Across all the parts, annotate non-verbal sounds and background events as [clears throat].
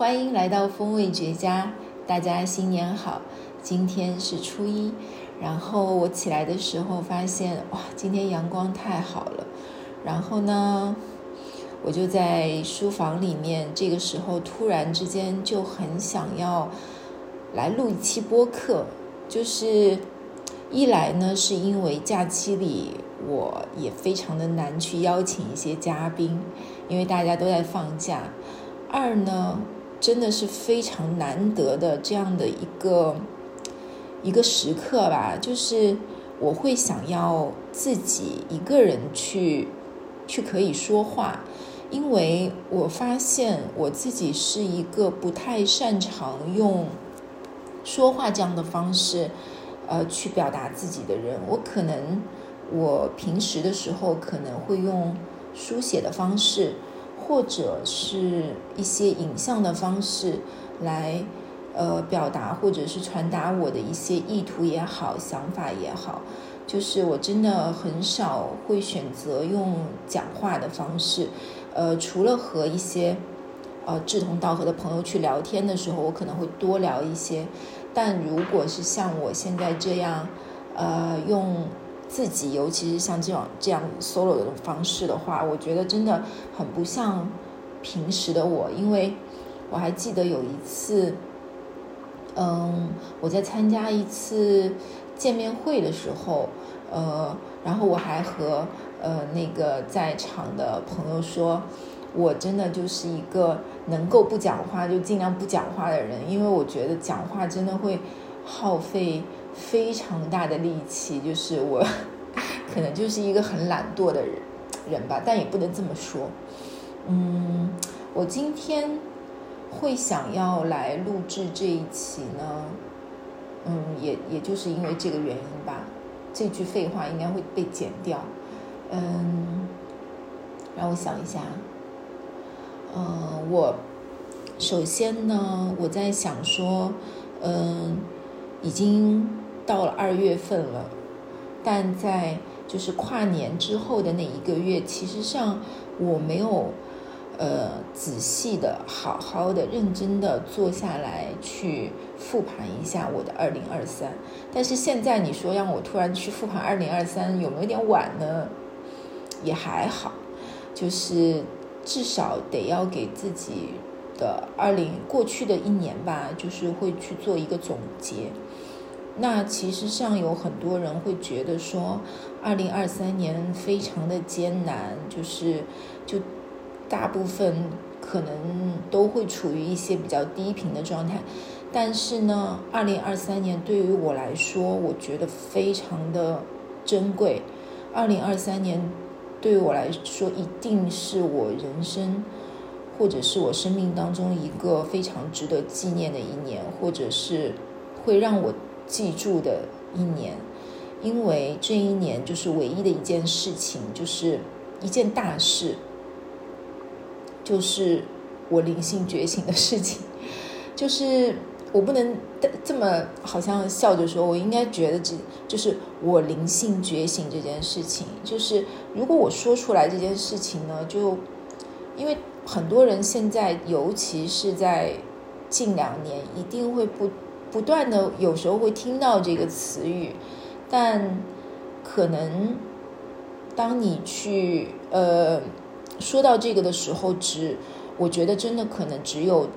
欢迎来到风味绝佳，大家新年好！今天是初一，然后我起来的时候发现，哇，今天阳光太好了。然后呢，我就在书房里面，这个时候突然之间就很想要来录一期播客，就是一来呢，是因为假期里我也非常的难去邀请一些嘉宾，因为大家都在放假；二呢。真的是非常难得的这样的一个一个时刻吧，就是我会想要自己一个人去去可以说话，因为我发现我自己是一个不太擅长用说话这样的方式呃去表达自己的人，我可能我平时的时候可能会用书写的方式。或者是一些影像的方式来，呃，表达或者是传达我的一些意图也好，想法也好，就是我真的很少会选择用讲话的方式，呃，除了和一些呃志同道合的朋友去聊天的时候，我可能会多聊一些，但如果是像我现在这样，呃，用。自己，尤其是像这种这样 solo 的方式的话，我觉得真的很不像平时的我。因为我还记得有一次，嗯，我在参加一次见面会的时候，呃，然后我还和呃那个在场的朋友说，我真的就是一个能够不讲话就尽量不讲话的人，因为我觉得讲话真的会耗费。非常大的力气，就是我 [laughs] 可能就是一个很懒惰的人人吧，但也不能这么说。嗯，我今天会想要来录制这一期呢，嗯，也也就是因为这个原因吧。这句废话应该会被剪掉。嗯，让我想一下。呃，我首先呢，我在想说，嗯，已经。到了二月份了，但在就是跨年之后的那一个月，其实上我没有呃仔细的、好好的、认真的坐下来去复盘一下我的二零二三。但是现在你说让我突然去复盘二零二三，有没有点晚呢？也还好，就是至少得要给自己的二零过去的一年吧，就是会去做一个总结。那其实上有很多人会觉得说，二零二三年非常的艰难，就是就大部分可能都会处于一些比较低频的状态。但是呢，二零二三年对于我来说，我觉得非常的珍贵。二零二三年对于我来说，一定是我人生或者是我生命当中一个非常值得纪念的一年，或者是会让我。记住的一年，因为这一年就是唯一的一件事情，就是一件大事，就是我灵性觉醒的事情。[laughs] 就是我不能这么好像笑着说，我应该觉得这就是我灵性觉醒这件事情。就是如果我说出来这件事情呢，就因为很多人现在，尤其是在近两年，一定会不。不断的有时候会听到这个词语，但可能当你去呃说到这个的时候，只我觉得真的可能只有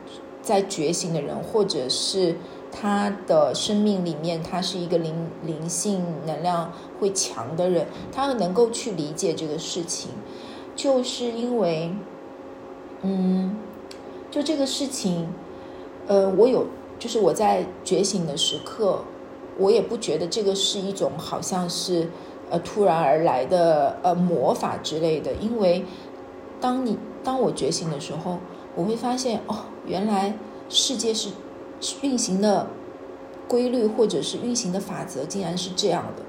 在觉醒的人，或者是他的生命里面他是一个灵灵性能量会强的人，他能够去理解这个事情，就是因为嗯，就这个事情，呃，我有。就是我在觉醒的时刻，我也不觉得这个是一种好像是呃突然而来的呃魔法之类的。因为当你当我觉醒的时候，我会发现哦，原来世界是运行的规律或者是运行的法则竟然是这样的。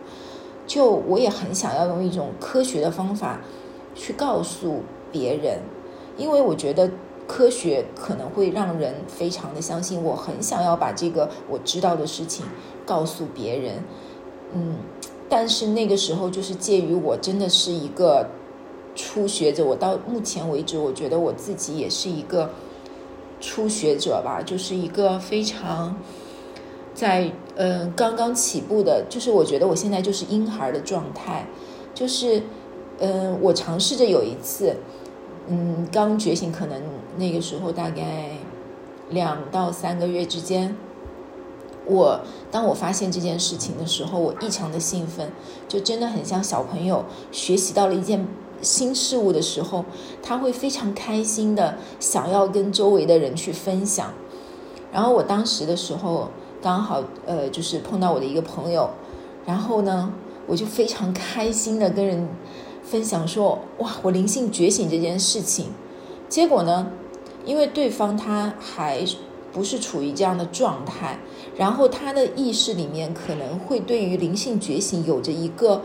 就我也很想要用一种科学的方法去告诉别人，因为我觉得。科学可能会让人非常的相信，我很想要把这个我知道的事情告诉别人，嗯，但是那个时候就是介于我真的是一个初学者，我到目前为止，我觉得我自己也是一个初学者吧，就是一个非常在嗯刚刚起步的，就是我觉得我现在就是婴孩的状态，就是嗯我尝试着有一次，嗯刚觉醒，可能那个时候大概两到三个月之间。我当我发现这件事情的时候，我异常的兴奋，就真的很像小朋友学习到了一件新事物的时候，他会非常开心的想要跟周围的人去分享。然后我当时的时候刚好呃就是碰到我的一个朋友，然后呢我就非常开心的跟人分享说哇我灵性觉醒这件事情。结果呢，因为对方他还不是处于这样的状态。然后他的意识里面可能会对于灵性觉醒有着一个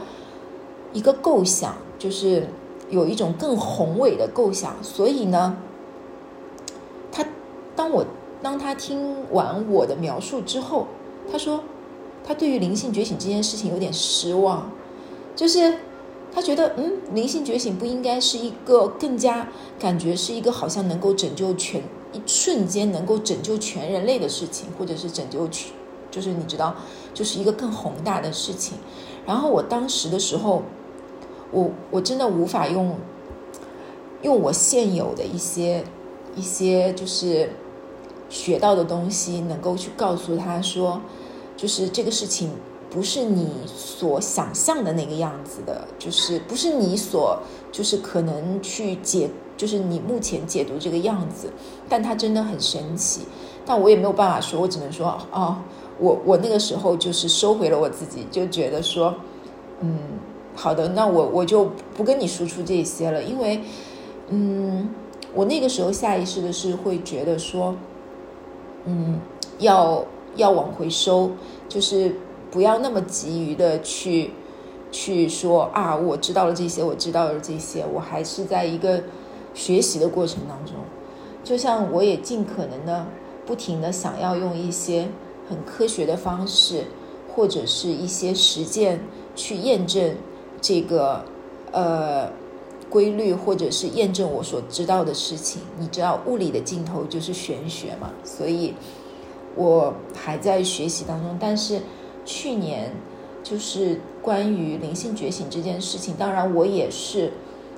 一个构想，就是有一种更宏伟的构想。所以呢，他当我当他听完我的描述之后，他说他对于灵性觉醒这件事情有点失望，就是他觉得嗯，灵性觉醒不应该是一个更加感觉是一个好像能够拯救全。一瞬间能够拯救全人类的事情，或者是拯救全，就是你知道，就是一个更宏大的事情。然后我当时的时候，我我真的无法用用我现有的一些一些就是学到的东西，能够去告诉他说，就是这个事情不是你所想象的那个样子的，就是不是你所就是可能去解。就是你目前解读这个样子，但它真的很神奇，但我也没有办法说，我只能说，哦，我我那个时候就是收回了我自己，就觉得说，嗯，好的，那我我就不跟你输出这些了，因为，嗯，我那个时候下意识的是会觉得说，嗯，要要往回收，就是不要那么急于的去去说啊，我知道了这些，我知道了这些，我还是在一个。学习的过程当中，就像我也尽可能的不停的想要用一些很科学的方式，或者是一些实践去验证这个呃规律，或者是验证我所知道的事情。你知道物理的尽头就是玄学嘛？所以我还在学习当中。但是去年就是关于灵性觉醒这件事情，当然我也是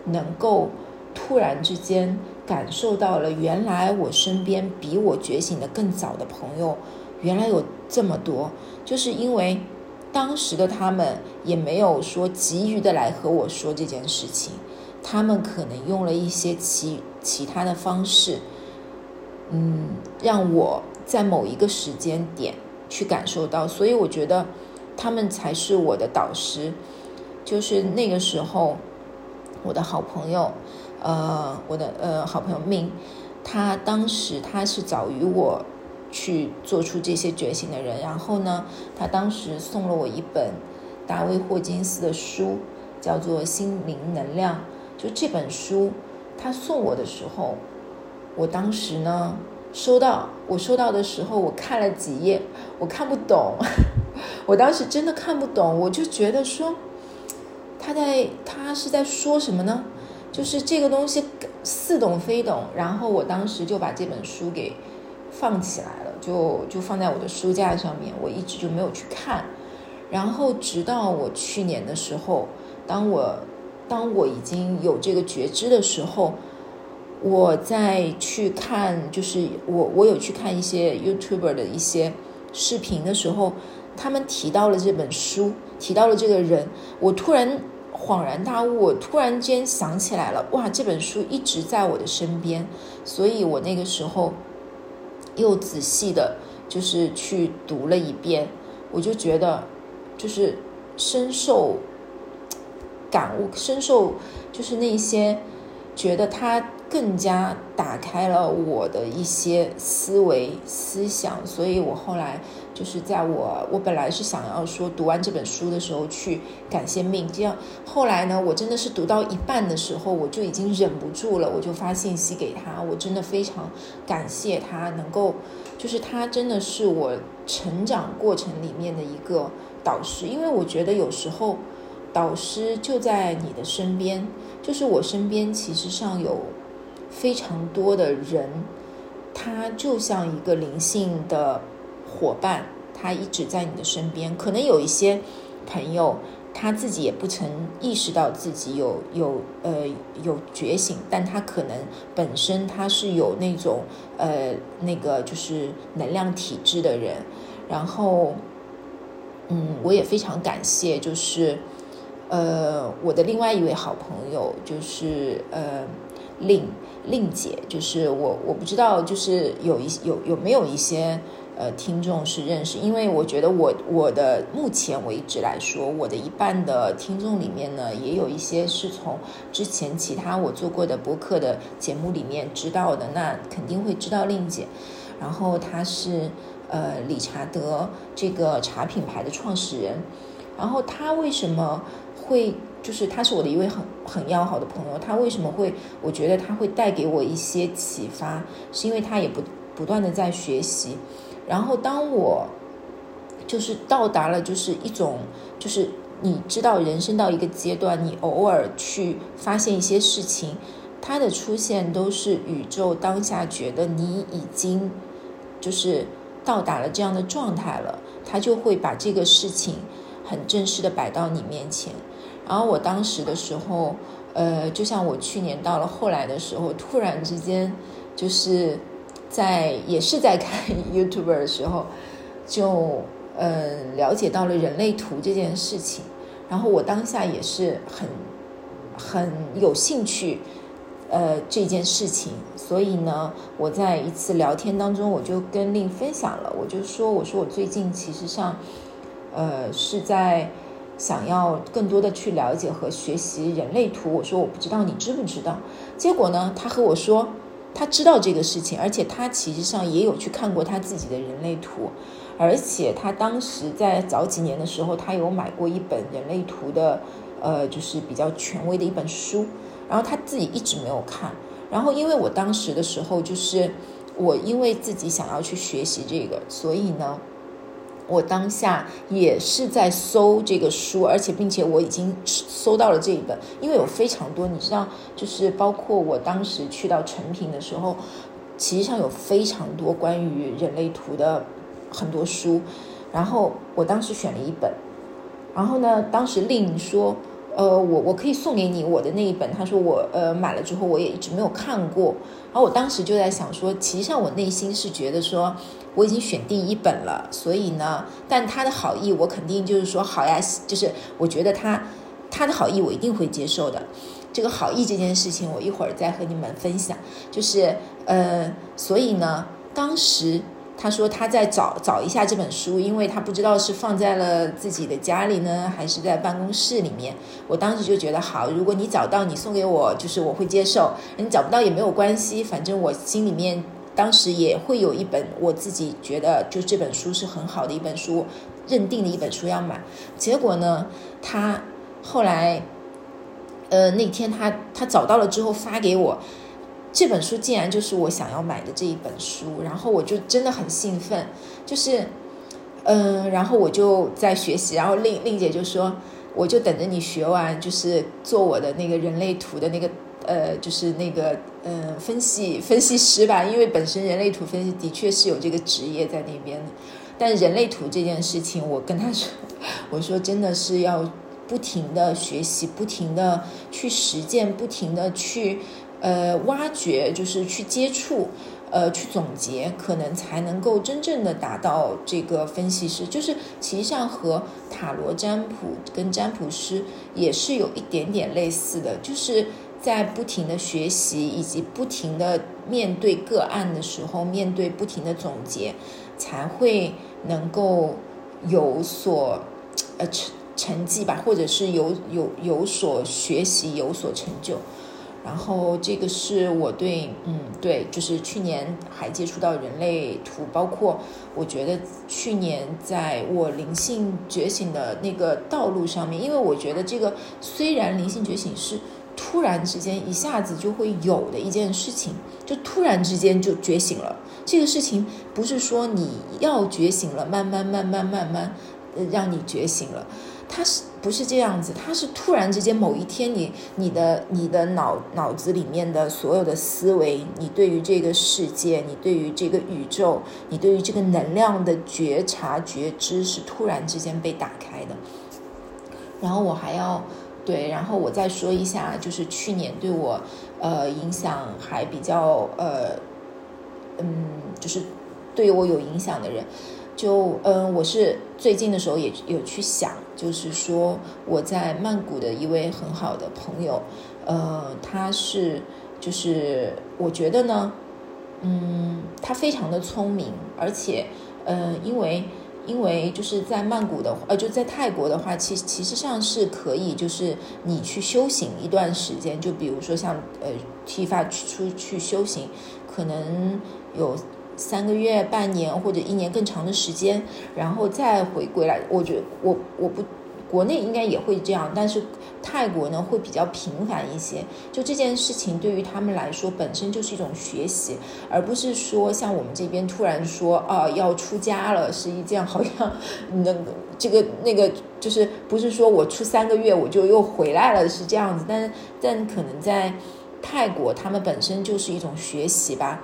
能够。突然之间感受到了，原来我身边比我觉醒的更早的朋友，原来有这么多。就是因为当时的他们也没有说急于的来和我说这件事情，他们可能用了一些其其他的方式，嗯，让我在某一个时间点去感受到。所以我觉得他们才是我的导师。就是那个时候，我的好朋友。呃，我的呃好朋友命，他当时他是早于我去做出这些觉醒的人。然后呢，他当时送了我一本大卫霍金斯的书，叫做《心灵能量》。就这本书，他送我的时候，我当时呢收到，我收到的时候，我看了几页，我看不懂，[laughs] 我当时真的看不懂，我就觉得说，他在他是在说什么呢？就是这个东西似懂非懂，然后我当时就把这本书给放起来了，就就放在我的书架上面，我一直就没有去看。然后直到我去年的时候，当我当我已经有这个觉知的时候，我在去看，就是我我有去看一些 YouTuber 的一些视频的时候，他们提到了这本书，提到了这个人，我突然。恍然大悟，我突然间想起来了，哇，这本书一直在我的身边，所以我那个时候又仔细的，就是去读了一遍，我就觉得，就是深受感悟，深受就是那些觉得他更加打开了我的一些思维思想，所以我后来。就是在我我本来是想要说读完这本书的时候去感谢命，这样后来呢，我真的是读到一半的时候，我就已经忍不住了，我就发信息给他，我真的非常感谢他能够，就是他真的是我成长过程里面的一个导师，因为我觉得有时候导师就在你的身边，就是我身边其实上有非常多的人。他就像一个灵性的伙伴，他一直在你的身边。可能有一些朋友。他自己也不曾意识到自己有有呃有觉醒，但他可能本身他是有那种呃那个就是能量体质的人，然后嗯，我也非常感谢，就是呃我的另外一位好朋友，就是呃令令姐，就是我我不知道，就是有一有有没有一些。呃，听众是认识，因为我觉得我我的目前为止来说，我的一半的听众里面呢，也有一些是从之前其他我做过的播客的节目里面知道的，那肯定会知道令姐。然后她是呃理查德这个茶品牌的创始人。然后她为什么会就是他是我的一位很很要好的朋友，他为什么会我觉得他会带给我一些启发，是因为他也不不断的在学习。然后，当我就是到达了，就是一种，就是你知道，人生到一个阶段，你偶尔去发现一些事情，它的出现都是宇宙当下觉得你已经就是到达了这样的状态了，他就会把这个事情很正式的摆到你面前。然后我当时的时候，呃，就像我去年到了后来的时候，突然之间就是。在也是在看 YouTube 的时候，就嗯了解到了人类图这件事情，然后我当下也是很很有兴趣，呃这件事情，所以呢，我在一次聊天当中，我就跟令分享了，我就说我说我最近其实上，呃是在想要更多的去了解和学习人类图，我说我不知道你知不知道，结果呢，他和我说。他知道这个事情，而且他其实上也有去看过他自己的人类图，而且他当时在早几年的时候，他有买过一本人类图的，呃，就是比较权威的一本书，然后他自己一直没有看，然后因为我当时的时候，就是我因为自己想要去学习这个，所以呢。我当下也是在搜这个书，而且并且我已经搜到了这一本，因为有非常多，你知道，就是包括我当时去到成品的时候，其实上有非常多关于人类图的很多书，然后我当时选了一本，然后呢，当时令说，呃，我我可以送给你我的那一本，他说我呃买了之后我也一直没有看过，然后我当时就在想说，其实上我内心是觉得说。我已经选定一本了，所以呢，但他的好意我肯定就是说好呀，就是我觉得他他的好意我一定会接受的。这个好意这件事情，我一会儿再和你们分享。就是呃，所以呢，当时他说他在找找一下这本书，因为他不知道是放在了自己的家里呢，还是在办公室里面。我当时就觉得好，如果你找到，你送给我，就是我会接受；你找不到也没有关系，反正我心里面。当时也会有一本我自己觉得就这本书是很好的一本书，认定的一本书要买。结果呢，他后来，呃，那天他他找到了之后发给我，这本书竟然就是我想要买的这一本书。然后我就真的很兴奋，就是，嗯，然后我就在学习。然后令令姐就说，我就等着你学完，就是做我的那个人类图的那个。呃，就是那个呃，分析分析师吧，因为本身人类图分析的确是有这个职业在那边的，但人类图这件事情，我跟他说，[laughs] 我说真的是要不停的学习，不停的去实践，不停的去呃挖掘，就是去接触，呃去总结，可能才能够真正的达到这个分析师，就是其实上和塔罗占卜跟占卜师也是有一点点类似的，就是。在不停的学习以及不停的面对个案的时候，面对不停的总结，才会能够有所呃成成绩吧，或者是有有有所学习，有所成就。然后这个是我对嗯对，就是去年还接触到人类图，包括我觉得去年在我灵性觉醒的那个道路上面，因为我觉得这个虽然灵性觉醒是。突然之间一下子就会有的一件事情，就突然之间就觉醒了。这个事情不是说你要觉醒了，慢慢慢慢慢慢，让你觉醒了。它是不是这样子，它是突然之间某一天，你你的你的脑脑子里面的所有的思维，你对于这个世界，你对于这个宇宙，你对于这个能量的觉察觉知，是突然之间被打开的。然后我还要对，然后我再说一下，就是去年对我呃影响还比较呃嗯，就是对我有影响的人。就嗯，我是最近的时候也有去想，就是说我在曼谷的一位很好的朋友，呃，他是就是我觉得呢，嗯，他非常的聪明，而且呃，因为因为就是在曼谷的呃，就在泰国的话，其其实上是可以，就是你去修行一段时间，就比如说像呃剃发出去修行，可能有。三个月、半年或者一年更长的时间，然后再回归来。我觉得我我不国内应该也会这样，但是泰国呢会比较频繁一些。就这件事情对于他们来说本身就是一种学习，而不是说像我们这边突然说啊要出家了是一件好像那个这个那个就是不是说我出三个月我就又回来了是这样子，但但可能在泰国他们本身就是一种学习吧。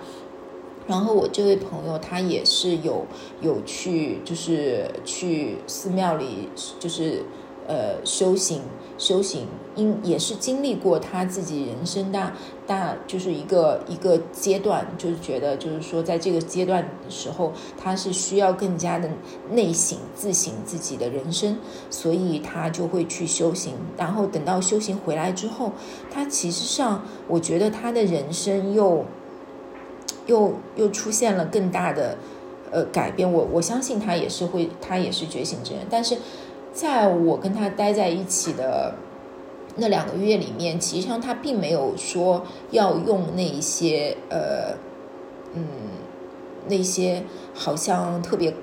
然后我这位朋友他也是有有去，就是去寺庙里，就是呃修行修行，因也是经历过他自己人生大大就是一个一个阶段，就是觉得就是说在这个阶段的时候，他是需要更加的内省自省自己的人生，所以他就会去修行。然后等到修行回来之后，他其实上我觉得他的人生又。又又出现了更大的呃改变，我我相信他也是会，他也是觉醒之人。但是在我跟他待在一起的那两个月里面，其实上他并没有说要用那一些呃嗯那些好像特别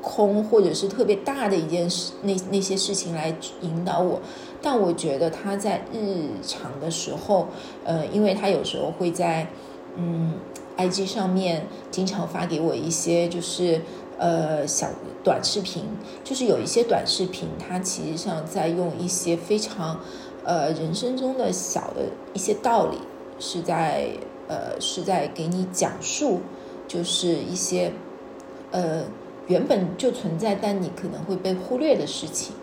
空或者是特别大的一件事那那些事情来引导我。但我觉得他在日常的时候，呃，因为他有时候会在嗯。IG 上面经常发给我一些，就是呃小短视频，就是有一些短视频，它其实上在用一些非常呃人生中的小的一些道理，是在呃是在给你讲述，就是一些呃原本就存在但你可能会被忽略的事情。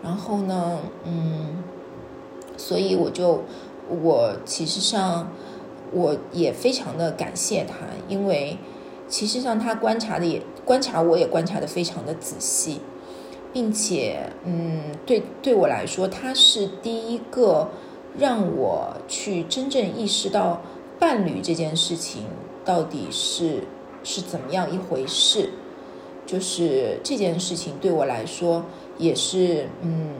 然后呢，嗯，所以我就我其实上。我也非常的感谢他，因为其实上他观察的也观察，我也观察的非常的仔细，并且，嗯，对对我来说，他是第一个让我去真正意识到伴侣这件事情到底是是怎么样一回事，就是这件事情对我来说也是，嗯，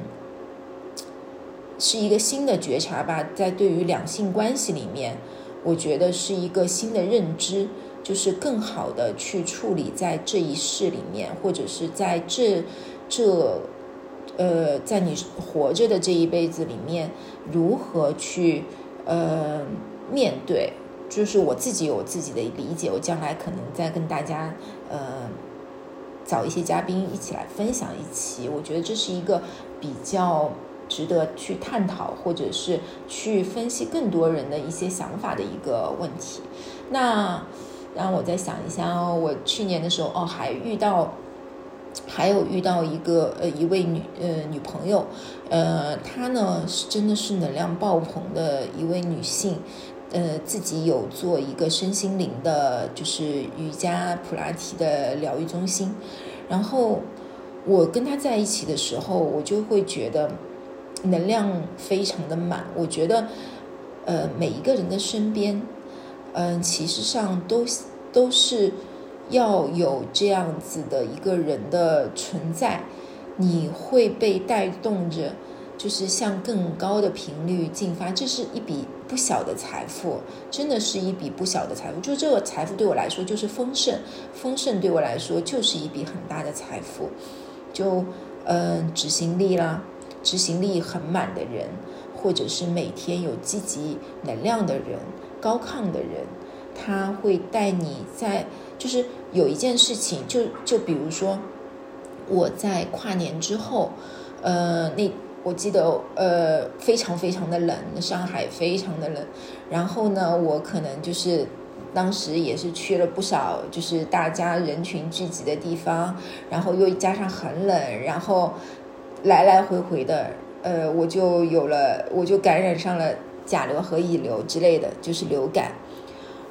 是一个新的觉察吧，在对于两性关系里面。我觉得是一个新的认知，就是更好的去处理在这一世里面，或者是在这这呃，在你活着的这一辈子里面，如何去呃面对？就是我自己有自己的理解，我将来可能再跟大家呃找一些嘉宾一起来分享一期。我觉得这是一个比较。值得去探讨，或者是去分析更多人的一些想法的一个问题。那让我再想一下哦，我去年的时候哦，还遇到，还有遇到一个呃一位女呃女朋友，呃她呢是真的是能量爆棚的一位女性，呃自己有做一个身心灵的，就是瑜伽普拉提的疗愈中心。然后我跟她在一起的时候，我就会觉得。能量非常的满，我觉得，呃，每一个人的身边，嗯，其实上都都是要有这样子的一个人的存在，你会被带动着，就是向更高的频率进发，这是一笔不小的财富，真的是一笔不小的财富。就这个财富对我来说就是丰盛，丰盛对我来说就是一笔很大的财富，就嗯，执行力啦。执行力很满的人，或者是每天有积极能量的人、高亢的人，他会带你在，就是有一件事情，就就比如说，我在跨年之后，呃，那我记得呃非常非常的冷，上海非常的冷。然后呢，我可能就是当时也是去了不少就是大家人群聚集的地方，然后又加上很冷，然后来来回回的，呃，我就有了，我就感染上了甲流和乙流之类的，就是流感。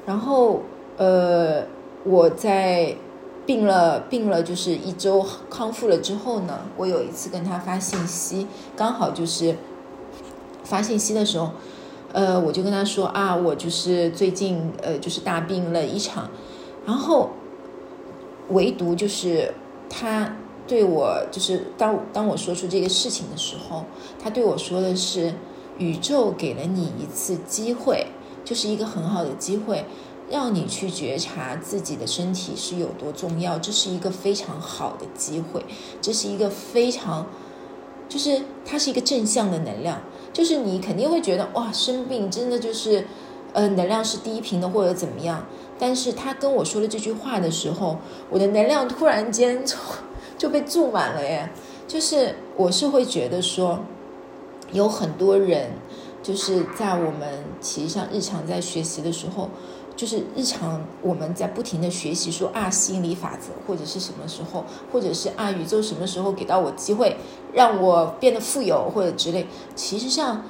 然后呃，我在。病了，病了，就是一周康复了之后呢，我有一次跟他发信息，刚好就是发信息的时候，呃，我就跟他说啊，我就是最近呃就是大病了一场，然后唯独就是他对我就是当当我说出这个事情的时候，他对我说的是宇宙给了你一次机会，就是一个很好的机会。让你去觉察自己的身体是有多重要，这是一个非常好的机会，这是一个非常，就是它是一个正向的能量，就是你肯定会觉得哇，生病真的就是，呃，能量是低频的或者怎么样。但是他跟我说了这句话的时候，我的能量突然间就就被注满了耶，就是我是会觉得说，有很多人就是在我们其实上日常在学习的时候。就是日常我们在不停的学习，说啊吸引力法则，或者是什么时候，或者是啊宇宙什么时候给到我机会，让我变得富有或者之类。其实上，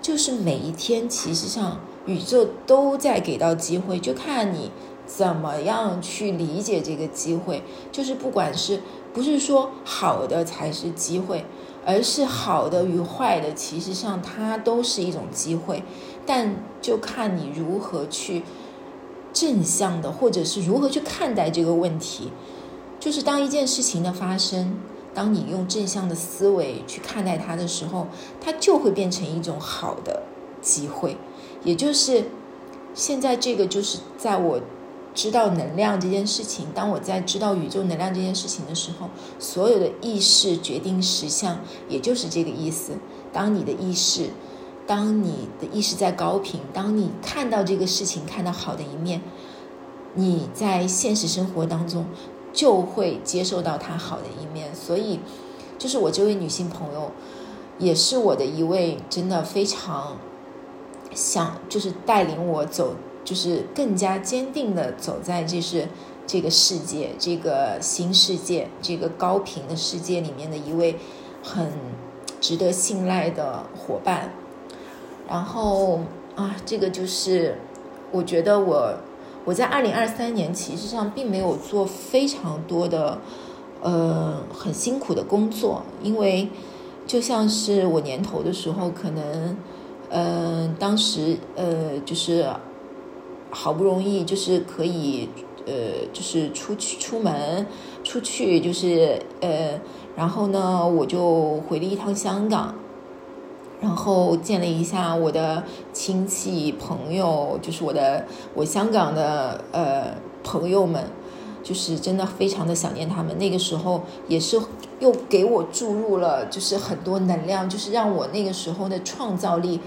就是每一天，其实上宇宙都在给到机会，就看你怎么样去理解这个机会。就是不管是不是说好的才是机会，而是好的与坏的，其实上它都是一种机会。但就看你如何去正向的，或者是如何去看待这个问题。就是当一件事情的发生，当你用正向的思维去看待它的时候，它就会变成一种好的机会。也就是现在这个，就是在我知道能量这件事情，当我在知道宇宙能量这件事情的时候，所有的意识决定实相，也就是这个意思。当你的意识。当你的意识在高频，当你看到这个事情，看到好的一面，你在现实生活当中就会接受到它好的一面。所以，就是我这位女性朋友，也是我的一位真的非常想，就是带领我走，就是更加坚定的走在就是这个世界，这个新世界，这个高频的世界里面的一位很值得信赖的伙伴。然后啊，这个就是我觉得我我在二零二三年其实上并没有做非常多的呃很辛苦的工作，因为就像是我年头的时候，可能嗯当时呃就是好不容易就是可以呃就是出去出门出去就是呃然后呢我就回了一趟香港。然后见了一下我的亲戚朋友，就是我的我香港的呃朋友们，就是真的非常的想念他们。那个时候也是又给我注入了就是很多能量，就是让我那个时候的创造力，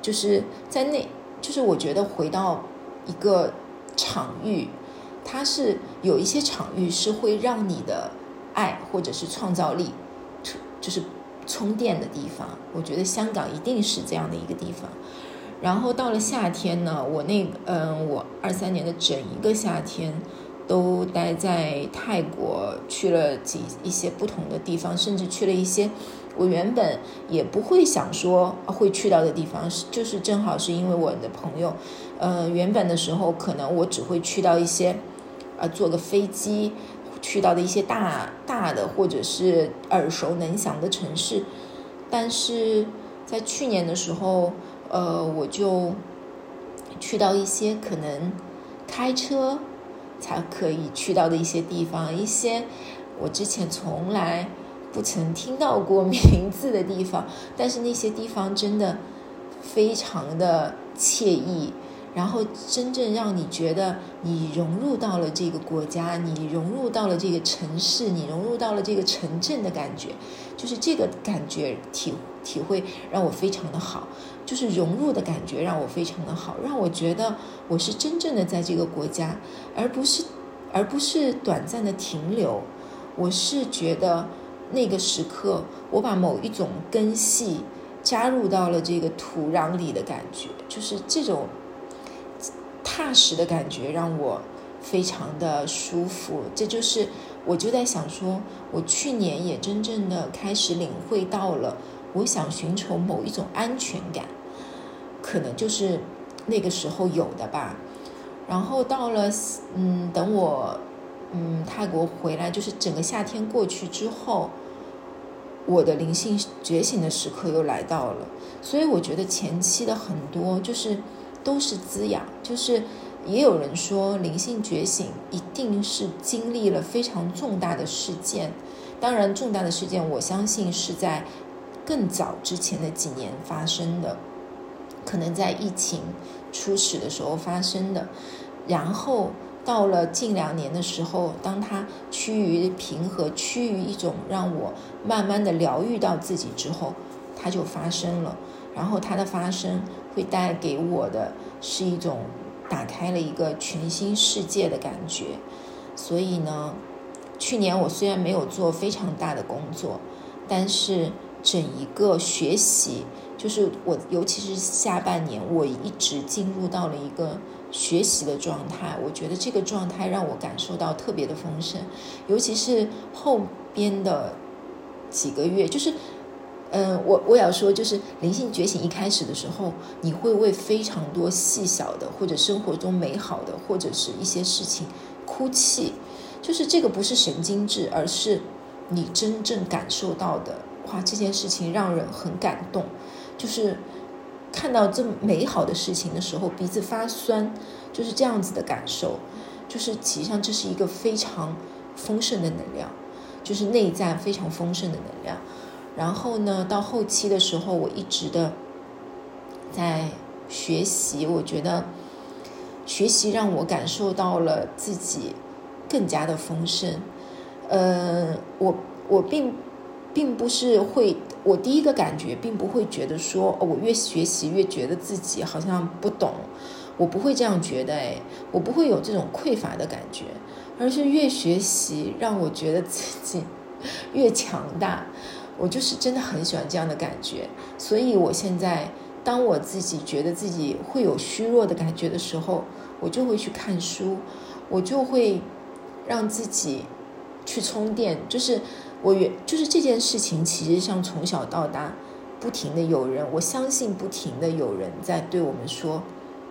就是在那，就是我觉得回到一个场域，它是有一些场域是会让你的爱或者是创造力，就是。充电的地方，我觉得香港一定是这样的一个地方。然后到了夏天呢，我那嗯，我二三年的整一个夏天都待在泰国，去了几一些不同的地方，甚至去了一些我原本也不会想说会去到的地方。是就是正好是因为我的朋友，呃，原本的时候可能我只会去到一些，呃，坐个飞机。去到的一些大大的或者是耳熟能详的城市，但是在去年的时候，呃，我就去到一些可能开车才可以去到的一些地方，一些我之前从来不曾听到过名字的地方，但是那些地方真的非常的惬意。然后真正让你觉得你融入到了这个国家，你融入到了这个城市，你融入到了这个城镇的感觉，就是这个感觉体体会让我非常的好，就是融入的感觉让我非常的好，让我觉得我是真正的在这个国家，而不是而不是短暂的停留，我是觉得那个时刻我把某一种根系加入到了这个土壤里的感觉，就是这种踏实的感觉让我非常的舒服。这就是我就在想说，我去年也真正的开始领会到了，我想寻求某一种安全感，可能就是那个时候有的吧。然后到了，嗯，等我，嗯，泰国回来，就是整个夏天过去之后，我的灵性觉醒的时刻又来到了。所以我觉得前期的很多就是都是滋养，就是也有人说灵性觉醒一定是经历了非常重大的事件。当然，重大的事件我相信是在更早之前的几年发生的，可能在疫情。初始的时候发生的，然后到了近两年的时候，当它趋于平和，趋于一种让我慢慢的疗愈到自己之后，它就发生了。然后它的发生会带给我的是一种打开了一个全新世界的感觉。所以呢，去年我虽然没有做非常大的工作，但是整一个学习。就是我，尤其是下半年，我一直进入到了一个学习的状态。我觉得这个状态让我感受到特别的丰盛，尤其是后边的几个月，就是，嗯，我我要说，就是灵性觉醒一开始的时候，你会为非常多细小的或者生活中美好的或者是一些事情哭泣，就是这个不是神经质，而是你真正感受到的。哇，这件事情让人很感动。就是看到这么美好的事情的时候，鼻子发酸，就是这样子的感受。就是其实上这是一个非常丰盛的能量，就是内在非常丰盛的能量。然后呢，到后期的时候，我一直的在学习，我觉得学习让我感受到了自己更加的丰盛。呃，我我并并不是会。我第一个感觉并不会觉得说，我越学习越觉得自己好像不懂，我不会这样觉得，哎，我不会有这种匮乏的感觉，而是越学习让我觉得自己 [laughs] 越强大，我就是真的很喜欢这样的感觉。所以我现在，当我自己觉得自己会有虚弱的感觉的时候，我就会去看书，我就会让自己去充电，就是。我原就是这件事情，其实上从小到大，不停的有人，我相信不停的有人在对我们说，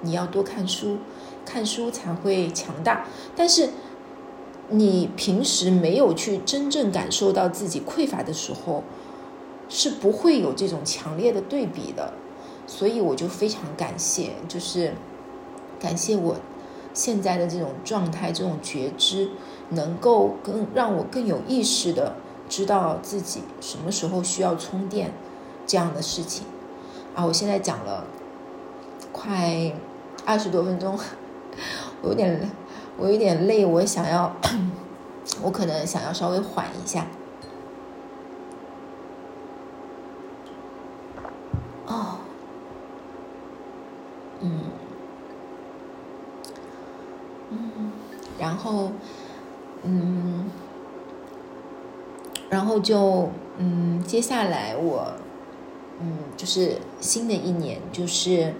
你要多看书，看书才会强大。但是你平时没有去真正感受到自己匮乏的时候，是不会有这种强烈的对比的。所以我就非常感谢，就是感谢我现在的这种状态，这种觉知，能够更让我更有意识的。知道自己什么时候需要充电，这样的事情啊！我现在讲了快二十多分钟，[laughs] 我有点我有点累，我想要 [clears throat] 我可能想要稍微缓一下。哦，嗯嗯，然后嗯。然后就嗯，接下来我嗯，就是新的一年，就是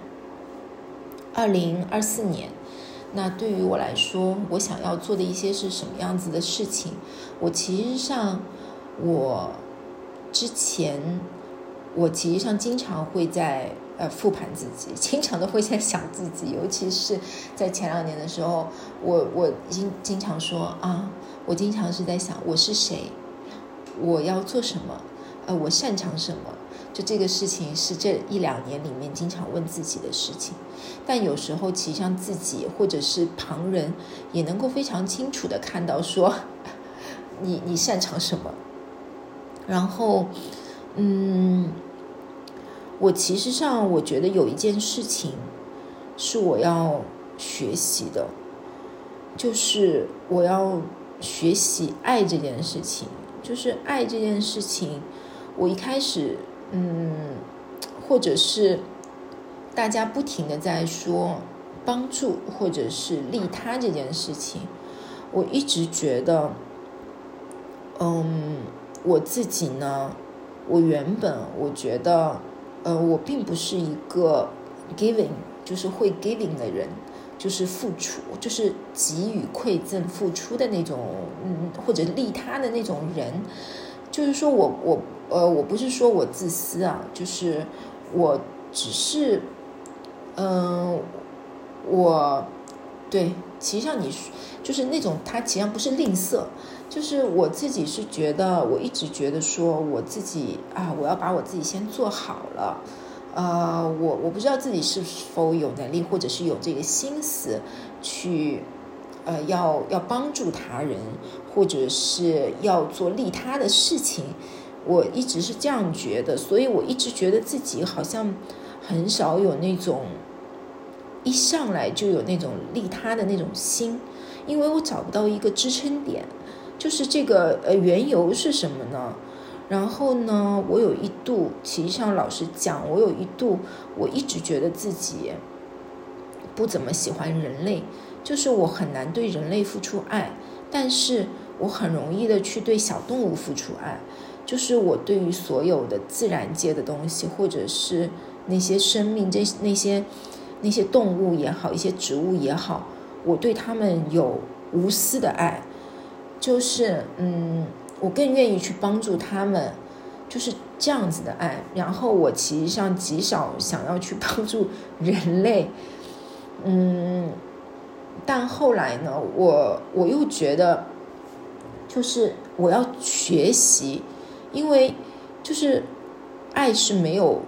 二零二四年。那对于我来说，我想要做的一些是什么样子的事情？我其实上，我之前我其实上经常会在呃复盘自己，经常都会在想自己，尤其是在前两年的时候，我我经经常说啊，我经常是在想我是谁。我要做什么？呃，我擅长什么？就这个事情是这一两年里面经常问自己的事情。但有时候，其实像自己或者是旁人，也能够非常清楚的看到说，你你擅长什么。然后，嗯，我其实上我觉得有一件事情是我要学习的，就是我要学习爱这件事情。就是爱这件事情，我一开始，嗯，或者是大家不停的在说帮助或者是利他这件事情，我一直觉得，嗯，我自己呢，我原本我觉得，呃，我并不是一个 giving，就是会 giving 的人，就是付出，就是给予馈赠、付出的那种，嗯，或者利他的那种人。就是说我我呃，我不是说我自私啊，就是我只是，嗯，我对，其实上你就是那种他，其实不是吝啬。就是我自己是觉得，我一直觉得说我自己啊，我要把我自己先做好了，呃，我我不知道自己是否有能力，或者是有这个心思去，呃，要要帮助他人，或者是要做利他的事情，我一直是这样觉得，所以我一直觉得自己好像很少有那种一上来就有那种利他的那种心，因为我找不到一个支撑点。就是这个呃缘由是什么呢？然后呢，我有一度，其实上老实讲，我有一度，我一直觉得自己不怎么喜欢人类，就是我很难对人类付出爱，但是我很容易的去对小动物付出爱，就是我对于所有的自然界的东西，或者是那些生命，这那些那些动物也好，一些植物也好，我对他们有无私的爱。就是，嗯，我更愿意去帮助他们，就是这样子的爱。然后我其实上极少想要去 [laughs] 帮助人类，嗯，但后来呢，我我又觉得，就是我要学习，因为就是爱是没有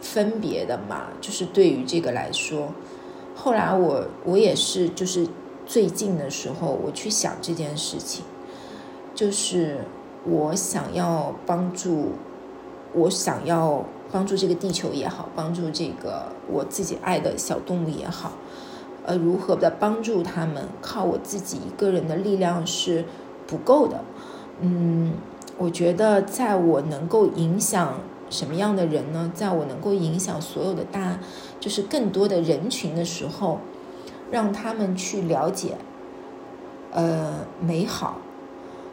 分别的嘛。就是对于这个来说，后来我我也是，就是最近的时候，我去想这件事情。就是我想要帮助，我想要帮助这个地球也好，帮助这个我自己爱的小动物也好，呃，如何的帮助他们？靠我自己一个人的力量是不够的。嗯，我觉得在我能够影响什么样的人呢？在我能够影响所有的大，就是更多的人群的时候，让他们去了解，呃，美好。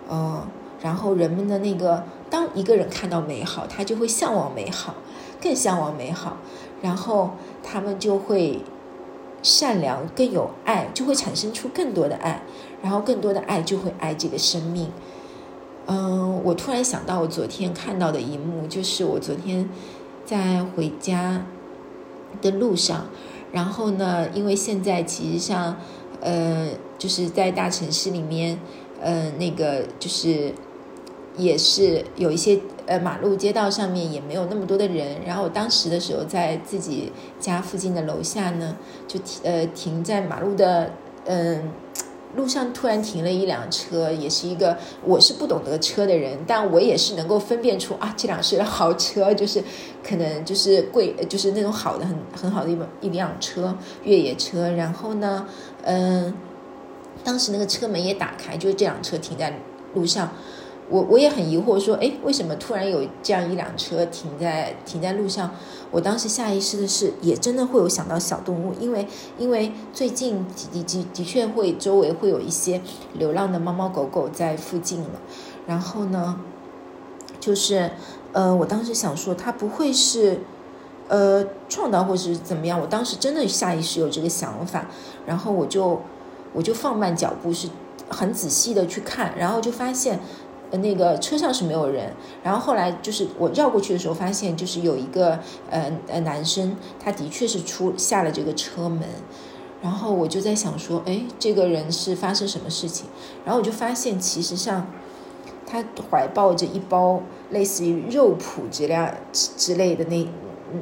嗯，然后人们的那个，当一个人看到美好，他就会向往美好，更向往美好，然后他们就会善良，更有爱，就会产生出更多的爱，然后更多的爱就会爱这个生命。嗯，我突然想到我昨天看到的一幕，就是我昨天在回家的路上，然后呢，因为现在其实上，呃，就是在大城市里面。嗯，那个就是也是有一些呃马路街道上面也没有那么多的人，然后我当时的时候在自己家附近的楼下呢，就停呃停在马路的嗯路上，突然停了一辆车，也是一个我是不懂得车的人，但我也是能够分辨出啊这辆是豪车，就是可能就是贵就是那种好的很很好的一一辆车越野车，然后呢嗯。当时那个车门也打开，就是这辆车停在路上，我我也很疑惑，说，哎，为什么突然有这样一辆车停在停在路上？我当时下意识的是，也真的会有想到小动物，因为因为最近的的的确会周围会有一些流浪的猫猫狗狗在附近了，然后呢，就是，呃，我当时想说，它不会是，呃，撞到或是怎么样？我当时真的下意识有这个想法，然后我就。我就放慢脚步，是很仔细的去看，然后就发现，呃，那个车上是没有人。然后后来就是我绕过去的时候，发现就是有一个呃呃男生，他的确是出下了这个车门。然后我就在想说，哎，这个人是发生什么事情？然后我就发现，其实像他怀抱着一包类似于肉脯之类之之类的那。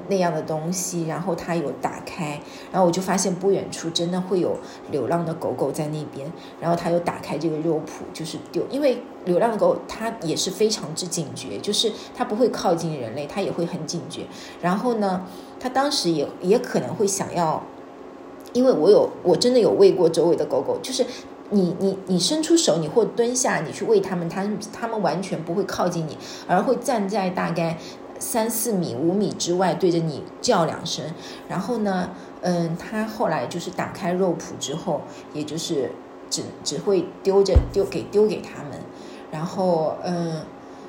那样的东西，然后它有打开，然后我就发现不远处真的会有流浪的狗狗在那边，然后它又打开这个肉脯，就是丢，因为流浪的狗它也是非常之警觉，就是它不会靠近人类，它也会很警觉。然后呢，它当时也也可能会想要，因为我有我真的有喂过周围的狗狗，就是你你你伸出手，你或蹲下，你去喂它们，它它们完全不会靠近你，而会站在大概。三四米、五米之外对着你叫两声，然后呢，嗯，他后来就是打开肉脯之后，也就是只只会丢着丢给丢给他们，然后嗯，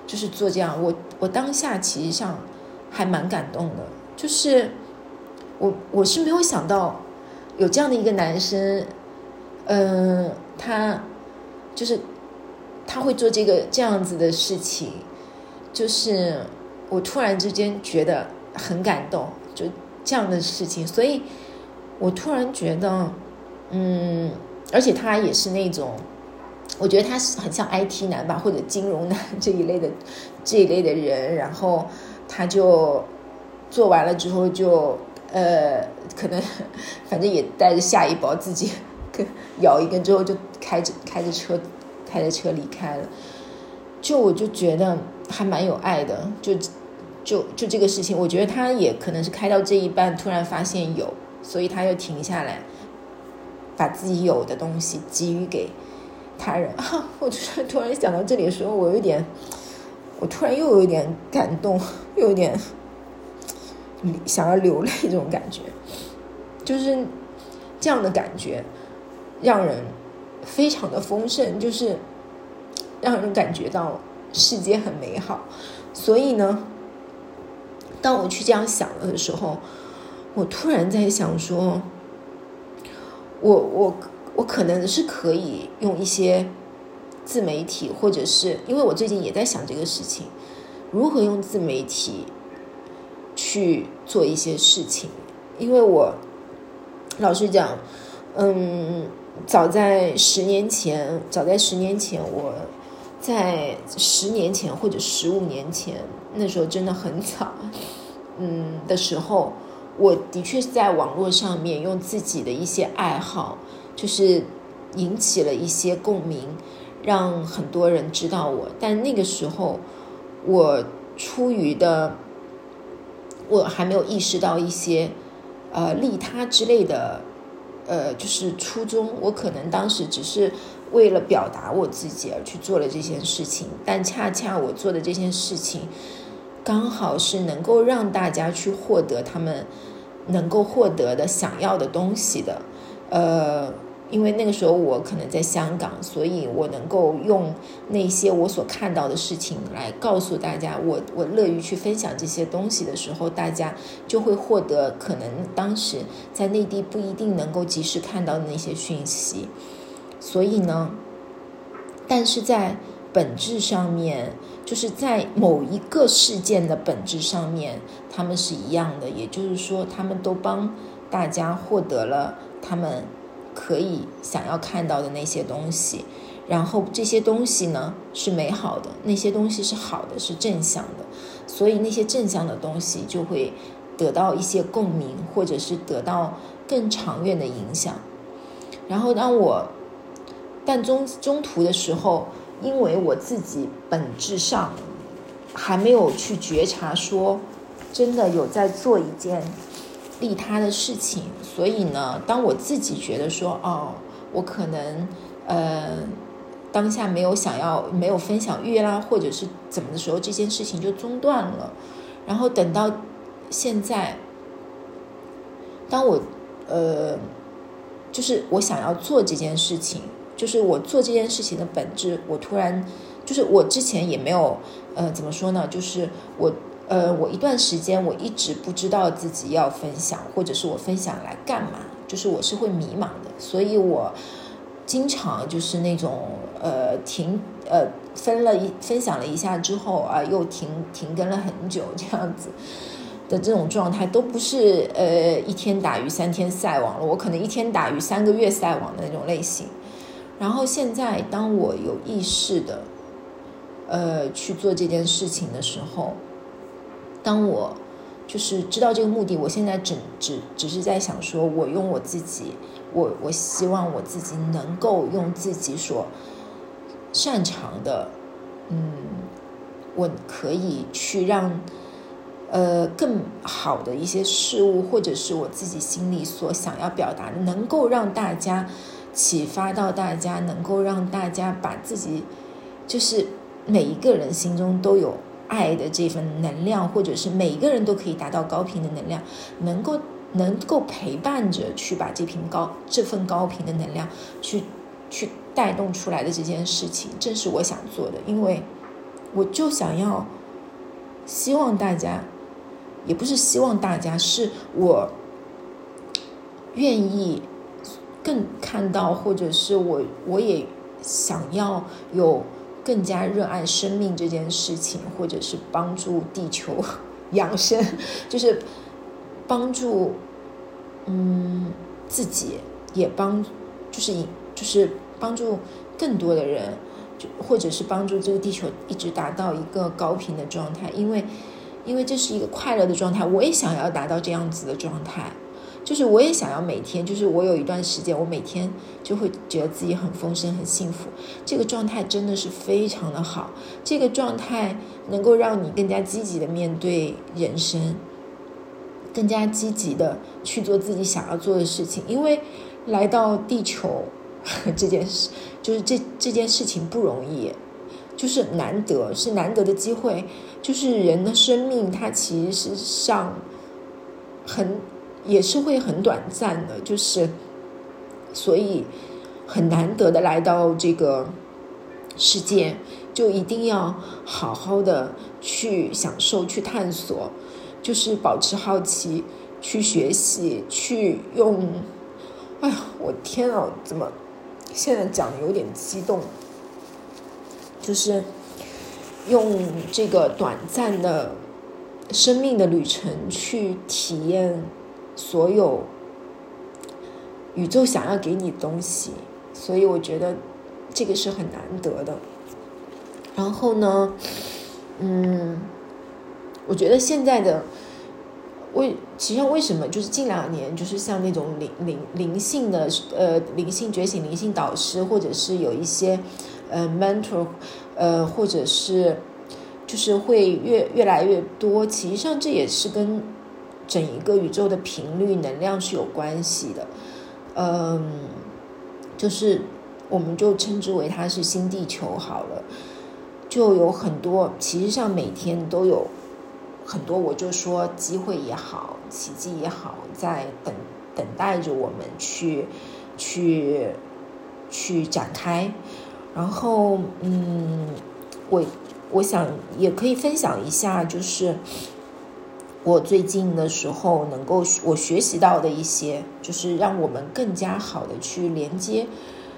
就是做这样。我我当下其实上还蛮感动的，就是我我是没有想到有这样的一个男生，嗯，他就是他会做这个这样子的事情，就是我突然之间觉得很感动，就这样的事情，所以我突然觉得，嗯。而且他也是那种，我觉得他是很像 IT 男吧，或者金融男这一类的这一类的人。然后他就做完了之后，就呃，可能反正也带着下一包，自己咬一根之后就开着开着车开着车离开了。就我就觉得还蛮有爱的，就就就这个事情，我觉得他也可能是开到这一半，突然发现有，所以他又停下来。把自己有的东西给予给他人啊！[laughs] 我突然突然想到这里的时候，我有点，我突然又有一点感动，又有点想要流泪，这种感觉，就是这样的感觉，让人非常的丰盛，就是让人感觉到世界很美好。所以呢，当我去这样想了的时候，我突然在想说。我我我可能是可以用一些自媒体，或者是因为我最近也在想这个事情，如何用自媒体去做一些事情。因为我老实讲，嗯，早在十年前，早在十年前，我在十年前或者十五年前，那时候真的很早，嗯的时候。我的确是在网络上面用自己的一些爱好，就是引起了一些共鸣，让很多人知道我。但那个时候，我出于的，我还没有意识到一些呃利他之类的，呃，就是初衷。我可能当时只是为了表达我自己而去做了这件事情，但恰恰我做的这件事情。刚好是能够让大家去获得他们能够获得的想要的东西的，呃，因为那个时候我可能在香港，所以我能够用那些我所看到的事情来告诉大家，我我乐于去分享这些东西的时候，大家就会获得可能当时在内地不一定能够及时看到的那些讯息，所以呢，但是在本质上面。就是在某一个事件的本质上面，他们是一样的，也就是说，他们都帮大家获得了他们可以想要看到的那些东西，然后这些东西呢是美好的，那些东西是好的，是正向的，所以那些正向的东西就会得到一些共鸣，或者是得到更长远的影响。然后当我但中中途的时候。因为我自己本质上还没有去觉察，说真的有在做一件利他的事情，所以呢，当我自己觉得说，哦，我可能呃当下没有想要没有分享欲啦，或者是怎么的时候，这件事情就中断了。然后等到现在，当我呃就是我想要做这件事情。就是我做这件事情的本质，我突然，就是我之前也没有，呃，怎么说呢？就是我，呃，我一段时间我一直不知道自己要分享，或者是我分享来干嘛，就是我是会迷茫的，所以我经常就是那种，呃，停，呃，分了一分享了一下之后啊，又停停更了很久这样子的这种状态，都不是呃一天打鱼三天晒网了，我可能一天打鱼三个月晒网的那种类型。然后现在，当我有意识的，呃，去做这件事情的时候，当我就是知道这个目的，我现在只只只是在想说，我用我自己，我我希望我自己能够用自己所擅长的，嗯，我可以去让，呃，更好的一些事物，或者是我自己心里所想要表达，能够让大家。启发到大家，能够让大家把自己，就是每一个人心中都有爱的这份能量，或者是每一个人都可以达到高频的能量，能够能够陪伴着去把这瓶高这份高频的能量去去带动出来的这件事情，正是我想做的。因为我就想要希望大家，也不是希望大家，是我愿意更看到，或者是我我也想要有更加热爱生命这件事情，或者是帮助地球养生，就是帮助嗯自己，也帮就是就是帮助更多的人。就或者是帮助这个地球一直达到一个高频的状态，因为，因为这是一个快乐的状态，我也想要达到这样子的状态，就是我也想要每天，就是我有一段时间，我每天就会觉得自己很丰盛、很幸福，这个状态真的是非常的好，这个状态能够让你更加积极的面对人生，更加积极的去做自己想要做的事情，因为来到地球。[laughs] 这件事就是这这件事情不容易，就是难得是难得的机会，就是人的生命它其实是上很也是会很短暂的，就是所以很难得的来到这个世界，就一定要好好的去享受、去探索，就是保持好奇，去学习，去用。哎呀，我天啊，怎么？现在讲的有点激动，就是用这个短暂的生命的旅程去体验所有宇宙想要给你东西，所以我觉得这个是很难得的。然后呢，嗯，我觉得现在的。为其实为什么就是近两年就是像那种灵灵灵性的呃灵性觉醒灵性导师或者是有一些呃 mentor 呃或者是就是会越越来越多，其实上这也是跟整一个宇宙的频率能量是有关系的，嗯，就是我们就称之为它是新地球好了，就有很多其实上每天都有。很多我就说机会也好，奇迹也好，在等等待着我们去去去展开。然后，嗯，我我想也可以分享一下，就是我最近的时候能够我学习到的一些，就是让我们更加好的去连接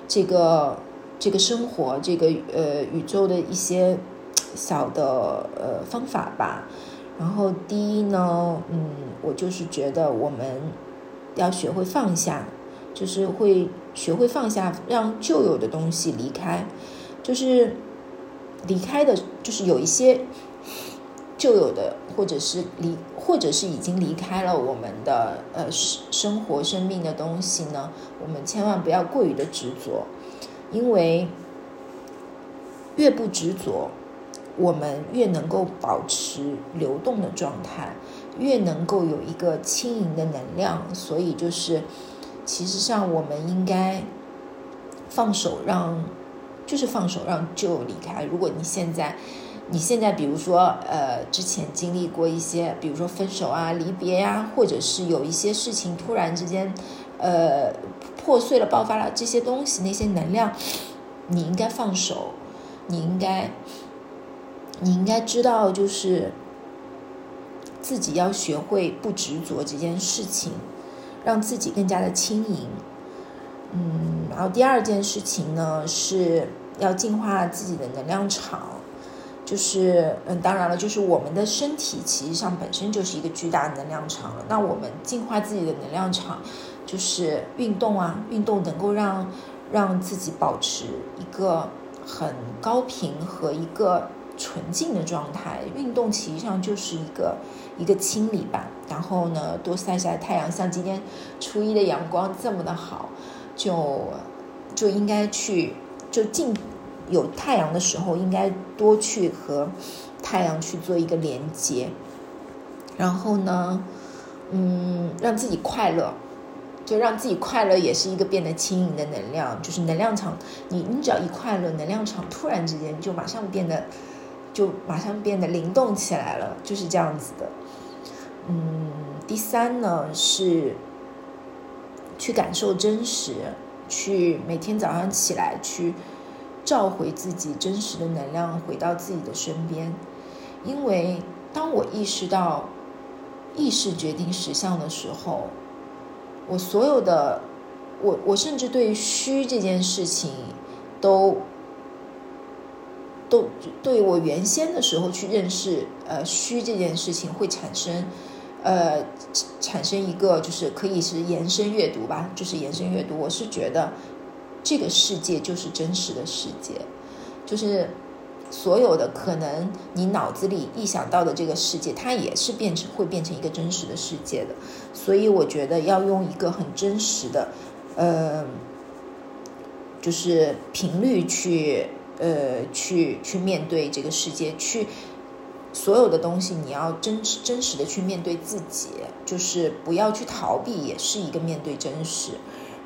这个这个生活，这个呃宇宙的一些小的呃方法吧。然后第一呢，嗯，我就是觉得我们要学会放下，就是会学会放下，让旧有的东西离开，就是离开的，就是有一些旧有的，或者是离，或者是已经离开了我们的呃生生活生命的东西呢，我们千万不要过于的执着，因为越不执着。我们越能够保持流动的状态，越能够有一个轻盈的能量。所以就是，其实上我们应该放手，让就是放手让旧离开。如果你现在，你现在比如说呃，之前经历过一些，比如说分手啊、离别呀，或者是有一些事情突然之间呃破碎了、爆发了这些东西，那些能量，你应该放手，你应该。你应该知道，就是自己要学会不执着这件事情，让自己更加的轻盈。嗯，然后第二件事情呢，是要净化自己的能量场。就是，嗯，当然了，就是我们的身体其实上本身就是一个巨大的能量场了。那我们净化自己的能量场，就是运动啊，运动能够让让自己保持一个很高频和一个。纯净的状态，运动其实上就是一个一个清理吧。然后呢，多晒晒太阳，像今天初一的阳光这么的好，就就应该去就进有太阳的时候，应该多去和太阳去做一个连接。然后呢，嗯，让自己快乐，就让自己快乐也是一个变得轻盈的能量。就是能量场，你你只要一快乐，能量场突然之间就马上变得。就马上变得灵动起来了，就是这样子的。嗯，第三呢是去感受真实，去每天早上起来去召回自己真实的能量，回到自己的身边。因为当我意识到意识决定实相的时候，我所有的我我甚至对虚这件事情都都对我原先的时候去认识呃虚这件事情会产生呃产生一个就是可以是延伸阅读吧，就是延伸阅读。我是觉得这个世界就是真实的世界，就是。所有的可能，你脑子里臆想到的这个世界，它也是变成会变成一个真实的世界的。所以我觉得要用一个很真实的，呃，就是频率去，呃，去去面对这个世界，去所有的东西，你要真真实的去面对自己，就是不要去逃避，也是一个面对真实。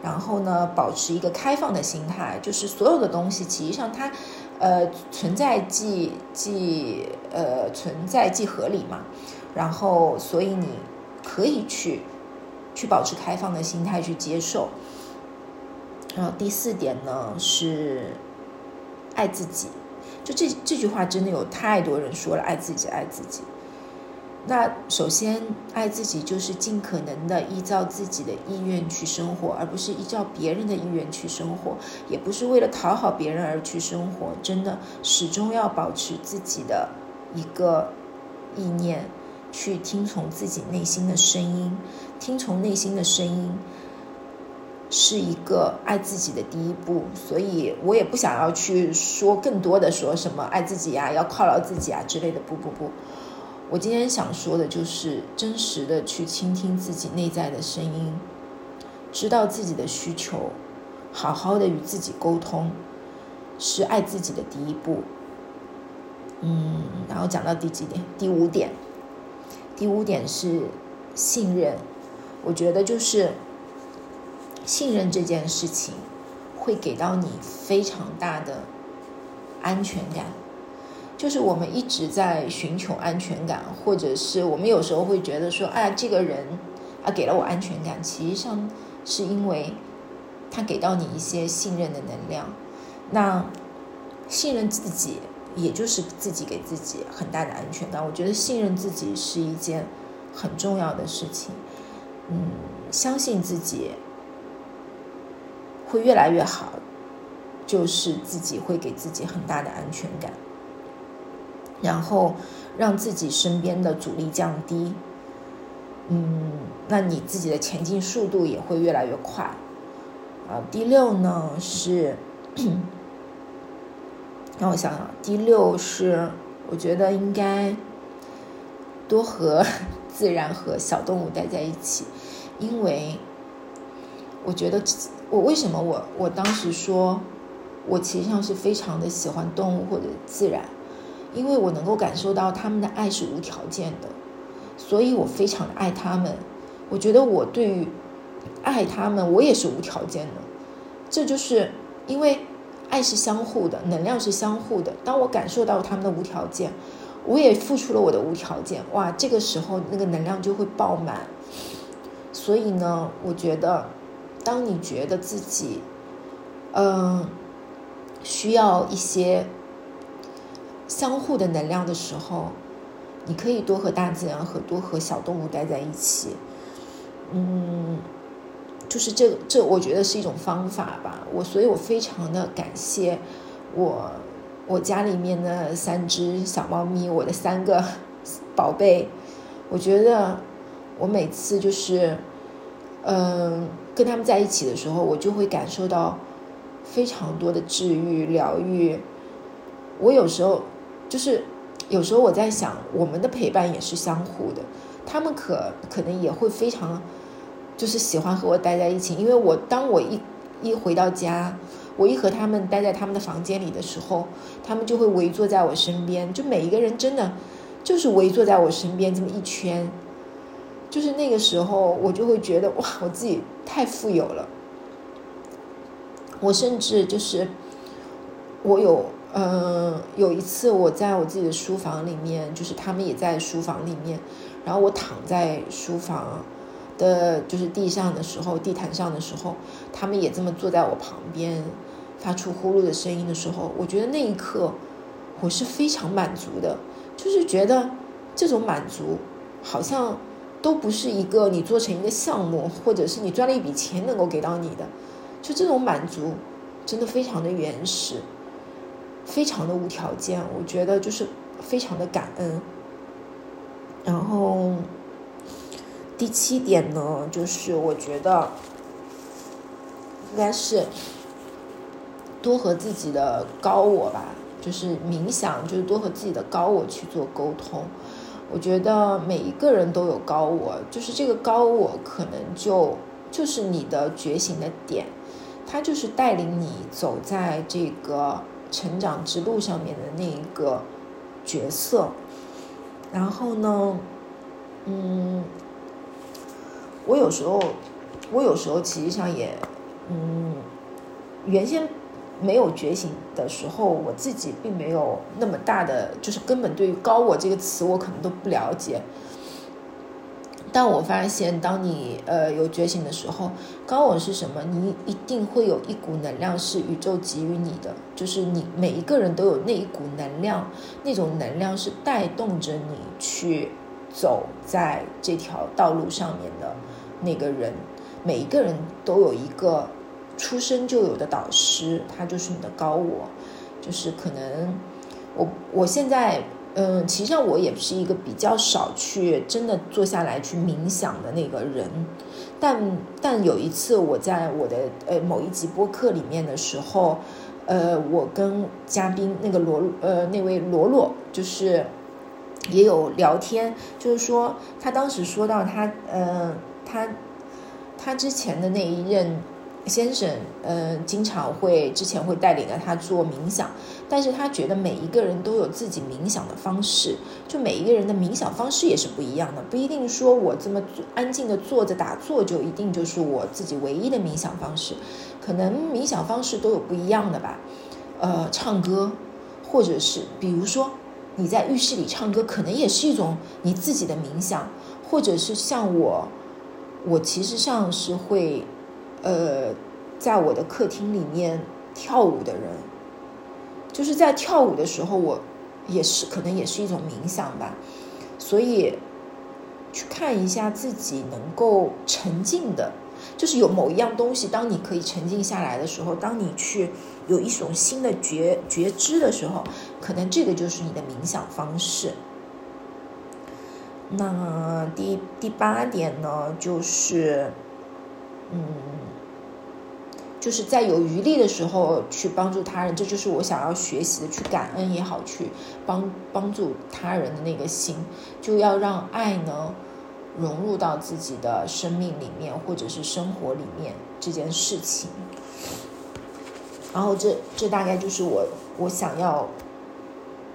然后呢，保持一个开放的心态，就是所有的东西，其实上它。呃，存在即即呃存在即合理嘛，然后所以你可以去去保持开放的心态去接受。然后第四点呢是爱自己，就这这句话真的有太多人说了，爱自己，爱自己。那首先，爱自己就是尽可能的依照自己的意愿去生活，而不是依照别人的意愿去生活，也不是为了讨好别人而去生活。真的，始终要保持自己的一个意念，去听从自己内心的声音。听从内心的声音，是一个爱自己的第一步。所以我也不想要去说更多的说什么爱自己呀，要犒劳自己啊之类的。不不不。我今天想说的就是真实的去倾听自己内在的声音，知道自己的需求，好好的与自己沟通，是爱自己的第一步。嗯，然后讲到第几点？第五点。第五点是信任。我觉得就是信任这件事情，会给到你非常大的安全感。就是我们一直在寻求安全感，或者是我们有时候会觉得说，哎，这个人啊给了我安全感，其实上是因为他给到你一些信任的能量。那信任自己，也就是自己给自己很大的安全感。我觉得信任自己是一件很重要的事情。嗯，相信自己会越来越好，就是自己会给自己很大的安全感。然后让自己身边的阻力降低，嗯，那你自己的前进速度也会越来越快。啊，第六呢是，[clears throat] 让我想想，第六是我觉得应该多和自然和小动物待在一起，因为我觉得我为什么我我当时说我其实上是非常的喜欢动物或者自然。因为我能够感受到他们的爱是无条件的，所以我非常爱他们。我觉得我对于爱他们，我也是无条件的。这就是因为爱是相互的，能量是相互的。当我感受到他们的无条件，我也付出了我的无条件。哇，这个时候那个能量就会爆满。所以呢，我觉得，当你觉得自己，嗯，需要一些。相互的能量的时候，你可以多和大自然和多和小动物待在一起，嗯，就是这这，我觉得是一种方法吧。我所以，我非常的感谢我我家里面的三只小猫咪，我的三个 [laughs] 宝贝。我觉得我每次就是嗯跟他们在一起的时候，我就会感受到非常多的治愈疗愈。我有时候。就是有时候我在想，我们的陪伴也是相互的，他们可可能也会非常，就是喜欢和我待在一起，因为我当我一一回到家，我一和他们待在他们的房间里的时候，他们就会围坐在我身边，就每一个人真的就是围坐在我身边这么一圈，就是那个时候我就会觉得哇，我自己太富有了，我甚至就是我有。嗯，有一次我在我自己的书房里面，就是他们也在书房里面，然后我躺在书房的，就是地上的时候，地毯上的时候，他们也这么坐在我旁边，发出呼噜的声音的时候，我觉得那一刻我是非常满足的，就是觉得这种满足好像都不是一个你做成一个项目，或者是你赚了一笔钱能够给到你的，就这种满足真的非常的原始，非常的无条件，我觉得就是非常的感恩。然后第七点呢，就是我觉得应该是多和自己的高我吧，就是冥想，就是多和自己的高我去做沟通。我觉得每一个人都有高我，就是这个高我可能就就是你的觉醒的点，它就是带领你走在这个成长之路上面的那一个角色。然后呢，嗯，我有时候，我有时候其实上也，嗯，原先没有觉醒的时候，我自己并没有那么大的，就是根本对于高我这个词，我可能都不了解。但我发现，当你呃有觉醒的时候，高我是什么？你一定会有一股能量是宇宙给予你的，就是你每一个人都有那一股能量，那种能量是带动着你去走在这条道路上面的那个人。每一个人都有一个出生就有的导师，他就是你的高我，就是可能我我现在。嗯，其实上我也是一个比较少去真的坐下来去冥想的那个人，但但有一次我在我的呃某一集播客里面的时候，呃，我跟嘉宾那个罗呃那位罗罗就是也有聊天，就是说他当时说到他呃他他之前的那一任。先生，嗯，经常会之前会带领着他做冥想，但是他觉得每一个人都有自己冥想的方式，就每一个人的冥想方式也是不一样的，不一定说我这么安静的坐着打坐就一定就是我自己唯一的冥想方式，可能冥想方式都有不一样的吧，呃，唱歌，或者是比如说你在浴室里唱歌，可能也是一种你自己的冥想，或者是像我，我其实上是会。呃，在我的客厅里面跳舞的人，就是在跳舞的时候，我也是可能也是一种冥想吧。所以去看一下自己能够沉浸的，就是有某一样东西，当你可以沉浸下来的时候，当你去有一种新的觉觉知的时候，可能这个就是你的冥想方式。那第第八点呢，就是嗯。就是在有余力的时候去帮助他人，这就是我想要学习的，去感恩也好，去帮帮助他人的那个心，就要让爱呢融入到自己的生命里面，或者是生活里面这件事情。然后这这大概就是我我想要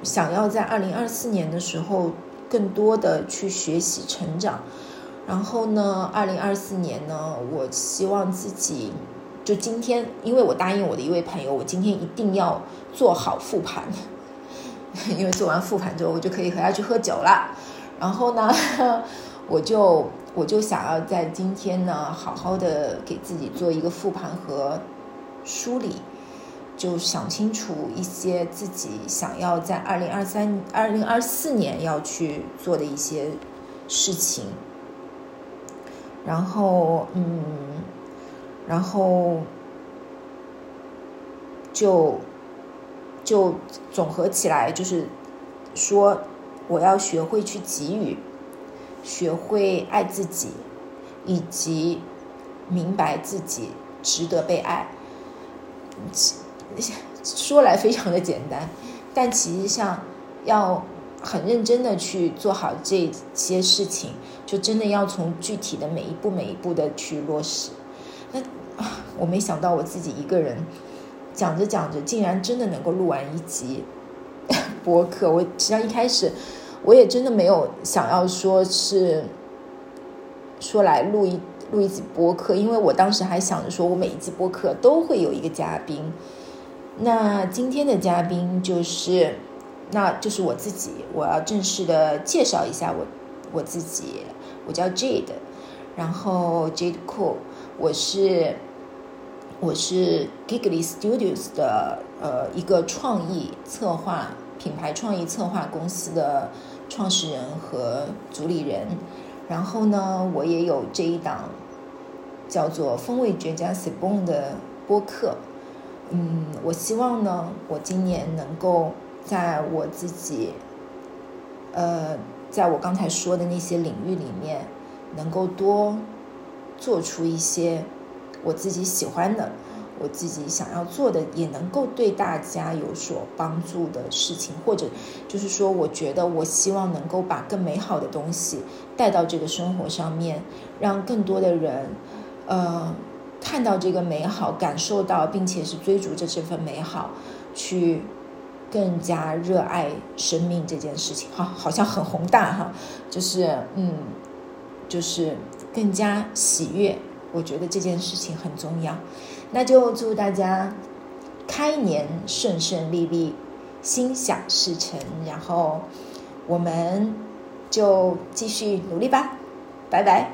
想要在二零二四年的时候更多的去学习成长。然后呢，二零二四年呢，我希望自己。就今天，因为我答应我的一位朋友，我今天一定要做好复盘，[laughs] 因为做完复盘之后，我就可以和他去喝酒了。然后呢，[laughs] 我就我就想要在今天呢，好好的给自己做一个复盘和梳理，就想清楚一些自己想要在二零二三、二零二四年要去做的一些事情。然后，嗯。然后，就就总合起来，就是说，我要学会去给予，学会爱自己，以及明白自己值得被爱。[laughs] 说来非常的简单，但其实上要很认真的去做好这些事情，就真的要从具体的每一步每一步的去落实。那，我没想到我自己一个人讲着讲着，竟然真的能够录完一集 [laughs] 播客。我实际上一开始我也真的没有想要说是说来录一录一集播客，因为我当时还想着说我每一集播客都会有一个嘉宾。那今天的嘉宾就是，那就是我自己。我要正式的介绍一下我我自己，我叫 Jade，然后 Jade Cool。我是我是 Giggly Studios 的呃一个创意策划品牌创意策划公司的创始人和主理人。然后呢，我也有这一档叫做《风味绝佳 s i b o n 的播客。嗯，我希望呢，我今年能够在我自己，呃，在我刚才说的那些领域里面，能够多做出一些我自己喜欢的、我自己想要做的，也能够对大家有所帮助的事情，或者就是说，我觉得我希望能够把更美好的东西带到这个生活上面，让更多的人，呃。看到这个美好，感受到，并且是追逐着这份美好，去更加热爱生命这件事情，哈，好像很宏大哈，就是嗯，就是更加喜悦。我觉得这件事情很重要，那就祝大家开年顺顺利利，心想事成，然后我们就继续努力吧，拜拜。